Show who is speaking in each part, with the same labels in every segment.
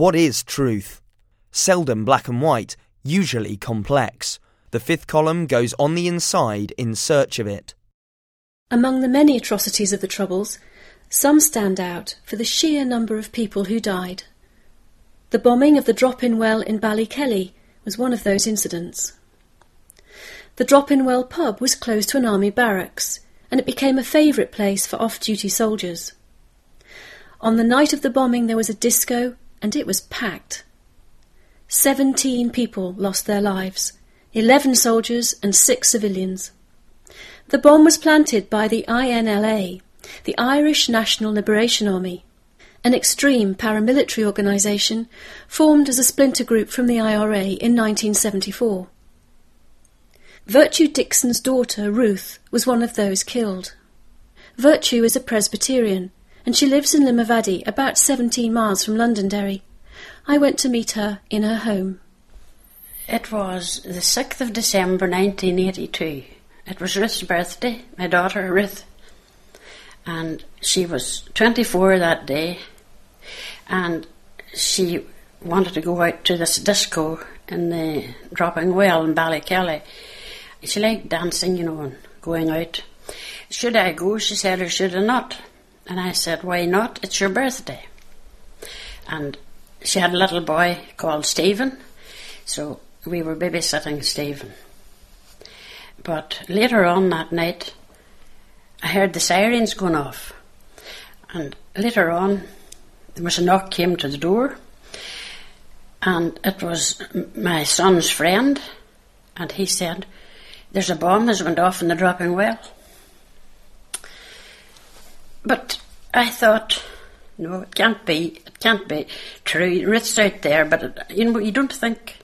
Speaker 1: What is truth? Seldom black and white, usually complex. The fifth column goes on the inside in search of it.
Speaker 2: Among the many atrocities of the Troubles, some stand out for the sheer number of people who died. The bombing of the Droppin Well in Ballykelly was one of those incidents. The Droppin Well pub was close to an army barracks, and it became a favourite place for off-duty soldiers. On the night of the bombing there was a disco, and it was packed. Seventeen people lost their lives, eleven soldiers and six civilians. The bomb was planted by the INLA, the Irish National Liberation Army, an extreme paramilitary organisation formed as a splinter group from the IRA in 1974. Virtue Dixon's daughter, Ruth, was one of those killed. Virtue is a Presbyterian, and she lives in Limavady, about 17 miles from Londonderry. I went to meet her in her home.
Speaker 3: It was the 6th of December 1982. It was Ruth's birthday, my daughter Ruth, and she was 24 that day, and she wanted to go out to this disco in the Droppin Well in Ballykelly. She liked dancing, you know, and going out. Should I go? She said, or should I not? And I said, why not? It's your birthday. And she had a little boy called Stephen, so we were babysitting Stephen. But later on that night, I heard the sirens going off. And later on, there was a knock came to the door, and it was my son's friend, and he said, "There's a bomb has went off in the Droppin Well." But I thought, no, it can't be. It can't be true. It's out there, but it, you know, you don't think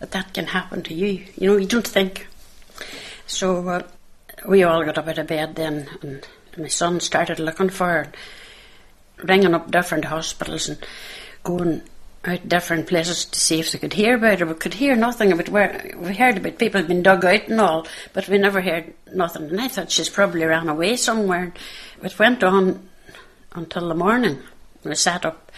Speaker 3: that that can happen to you. You know, you don't think. So uh, we all got up out of bed then, and my son started looking for her, ringing up different hospitals and going out different places to see if they could hear about her. We could hear nothing about where we heard about people being dug out and all, but we never heard nothing. And I thought she's probably ran away somewhere. It went on until the morning. We sat up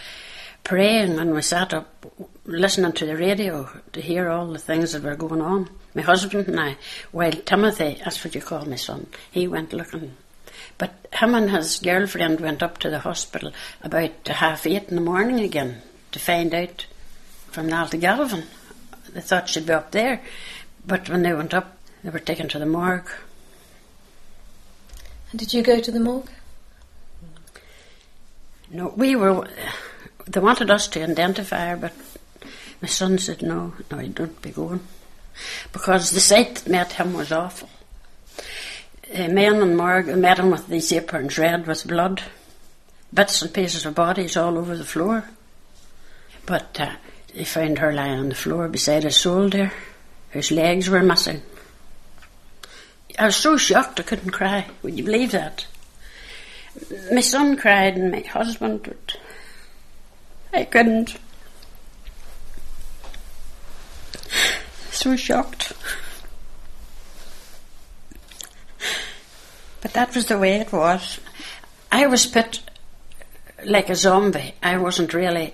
Speaker 3: praying and we sat up listening to the radio to hear all the things that were going on. My husband and I, while Timothy, that's what you call my son, he went looking. But him and his girlfriend went up to the hospital about half eight in the morning again to find out from Galvin. They thought she'd be up there, but when they went up, they were taken to the morgue.
Speaker 2: And did you go to the morgue?
Speaker 3: No, we were. They wanted us to identify her, but my son said, no, no, you don't be going. Because the sight that met him was awful. Uh, men and morgue met him with these aprons red with blood, bits and pieces of bodies all over the floor. But uh, they found her lying on the floor beside his soldier His legs were missing. I was so shocked I couldn't cry. Would you believe that? My son cried and my husband, but I couldn't. So shocked. But that was the way it was. I was put like a zombie. I wasn't really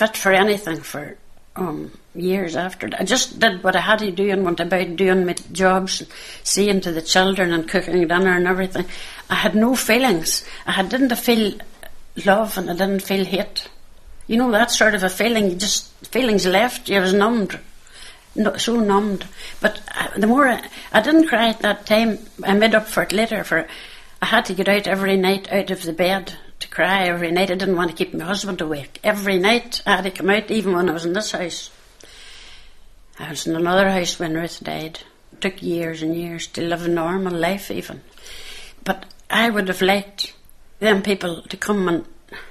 Speaker 3: fit for anything for um, years after. I just did what I had to do and went about doing my jobs, seeing to the children and cooking dinner and everything. I had no feelings. I didn't feel love and I didn't feel hate. You know that sort of a feeling. You Just feelings left. You was numbed, no, so numbed. But uh, the more I, I didn't cry at that time, I made up for it later. For I had to get out every night out of the bed cry every night. I didn't want to keep my husband awake. Every night I had to come out, even when I was in this house. I was in another house when Ruth died. It took years and years to live a normal life, even. But I would have liked them people to come and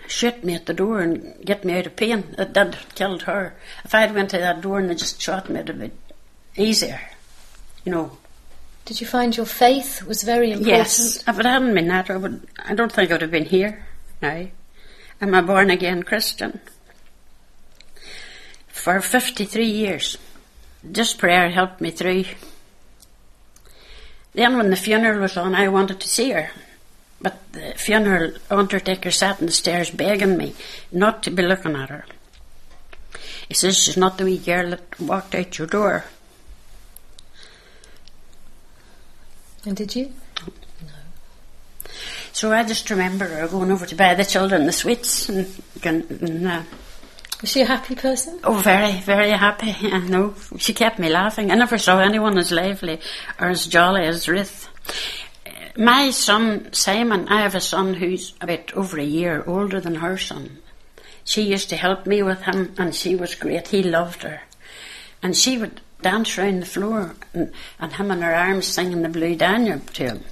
Speaker 3: shoot me at the door and get me out of pain. It did killed her. If I'd went to that door and they just shot me, it'd have been easier, you know.
Speaker 2: Did you find your faith was very important?
Speaker 3: Yes, if it hadn't been that, I would. I don't think I would have been here. Now, I'm a born again Christian. For 53 years. this prayer helped me through. Then, when the funeral was on, I wanted to see her. But the funeral undertaker sat on the stairs begging me not to be looking at her. He says she's not the wee girl that walked out your door.
Speaker 2: And did you?
Speaker 3: So I just remember her going over to buy the children the sweets and, and uh,
Speaker 2: Was she a happy person?
Speaker 3: oh, very, very happy. I know she kept me laughing. I never saw anyone as lively or as jolly as Ruth. My son Simon, I have a son who's about over a year older than her son. She used to help me with him, and she was great. He loved her, and she would dance round the floor, and, and him in her arms singing the Blue Danube to him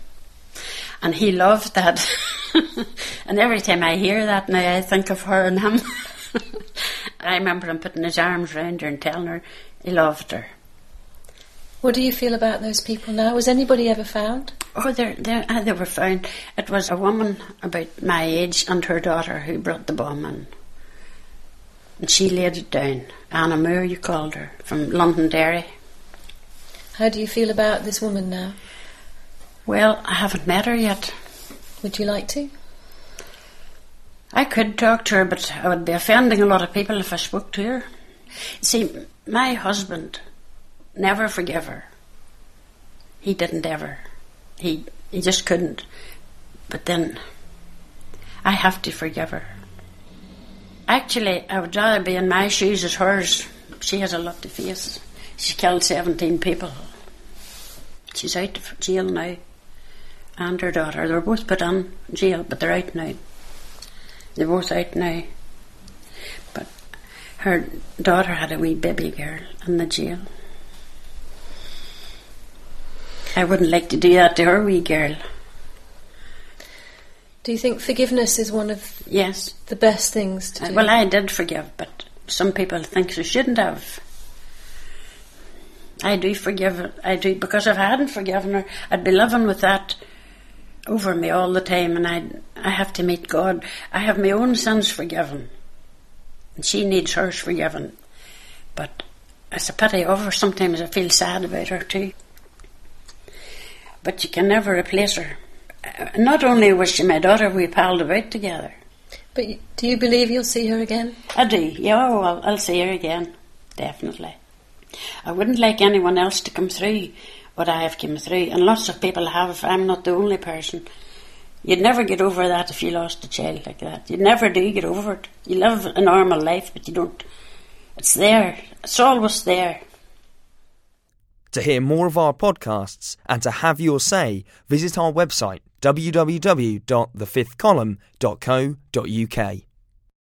Speaker 3: and he loved that. and every time I hear that now, I think of her and him. I remember him putting his arms round her and telling her he loved her.
Speaker 2: What do you feel about those people now? Was anybody ever found?
Speaker 3: Oh, they're, they're, uh, they were found. It was a woman about my age and her daughter who brought the bomb in. And she laid it down. Anna Moore, you called her, from Londonderry.
Speaker 2: How do you feel about this woman now?
Speaker 3: Well, I haven't met her yet.
Speaker 2: Would you like to?
Speaker 3: I could talk to her, but I would be offending a lot of people if I spoke to her. See, my husband never forgave her. He didn't ever. He he just couldn't. But then I have to forgive her. Actually, I would rather be in my shoes as hers. She has a lot to face. She killed 17 people. She's out of jail now. And her daughter. They were both put in jail, but they're out now. They're both out now. But her daughter had a wee baby girl in the jail. I wouldn't like to do that to her wee girl.
Speaker 2: Do you think forgiveness is one of
Speaker 3: Yes.
Speaker 2: the best things to
Speaker 3: Uh,
Speaker 2: do?
Speaker 3: Well, I did forgive, but some people think they shouldn't have. I do forgive. I do because if I hadn't forgiven her, I'd be living with that over me all the time, and I I have to meet God. I have my own sins forgiven, and she needs hers forgiven. But it's a pity of her. Sometimes I feel sad about her too. But you can never replace her. Uh, Not only was she my daughter, we palled about together.
Speaker 2: But do you believe you'll see her again?
Speaker 3: I do. Yeah, well, I'll see her again. Definitely. I wouldn't like anyone else to come through what I have come through, and lots of people have. I'm not the only person. You'd never get over that if you lost a child like that. You never do get over it. You live a normal life, but you don't. It's there. It's always there.
Speaker 1: To hear more of our podcasts and to have your say, visit our website www.thefifthcolumn.co.uk.